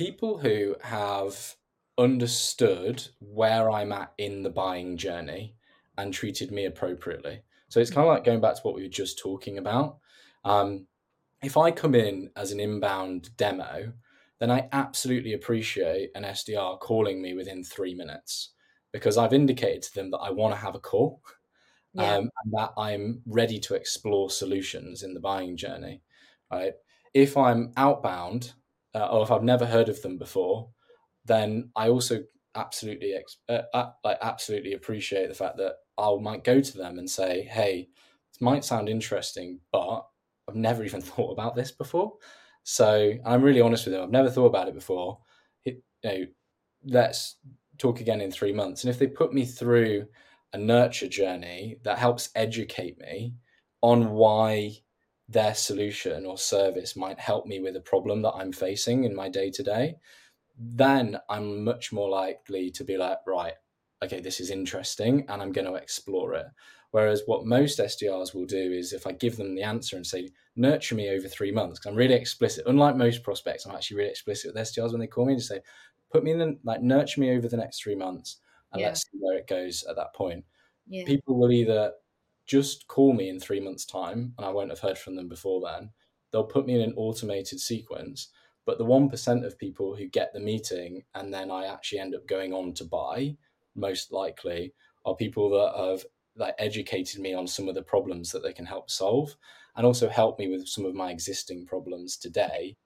people who have understood where I'm at in the buying journey and treated me appropriately. So it's kind of like going back to what we were just talking about. Um, if I come in as an inbound demo, then I absolutely appreciate an SDR calling me within three minutes because I've indicated to them that I want to have a call yeah. um, and that I'm ready to explore solutions in the buying journey. Right? If I'm outbound uh, or if I've never heard of them before, then I also absolutely uh, uh, like absolutely appreciate the fact that I might go to them and say, "Hey, this might sound interesting, but I've never even thought about this before." So I'm really honest with them. I've never thought about it before. It, you know, let's talk again in three months. And if they put me through a nurture journey that helps educate me on why their solution or service might help me with a problem that I'm facing in my day to day, then I'm much more likely to be like, right, okay, this is interesting and I'm going to explore it. Whereas what most SDRs will do is if I give them the answer and say, nurture me over three months, because I'm really explicit, unlike most prospects, I'm actually really explicit with SDRs when they call me to say, put me in, like, nurture me over the next three months and yeah. let's see where it goes at that point. Yeah. People will either just call me in three months' time and I won't have heard from them before then. They'll put me in an automated sequence. But the 1% of people who get the meeting and then I actually end up going on to buy, most likely, are people that have like educated me on some of the problems that they can help solve and also help me with some of my existing problems today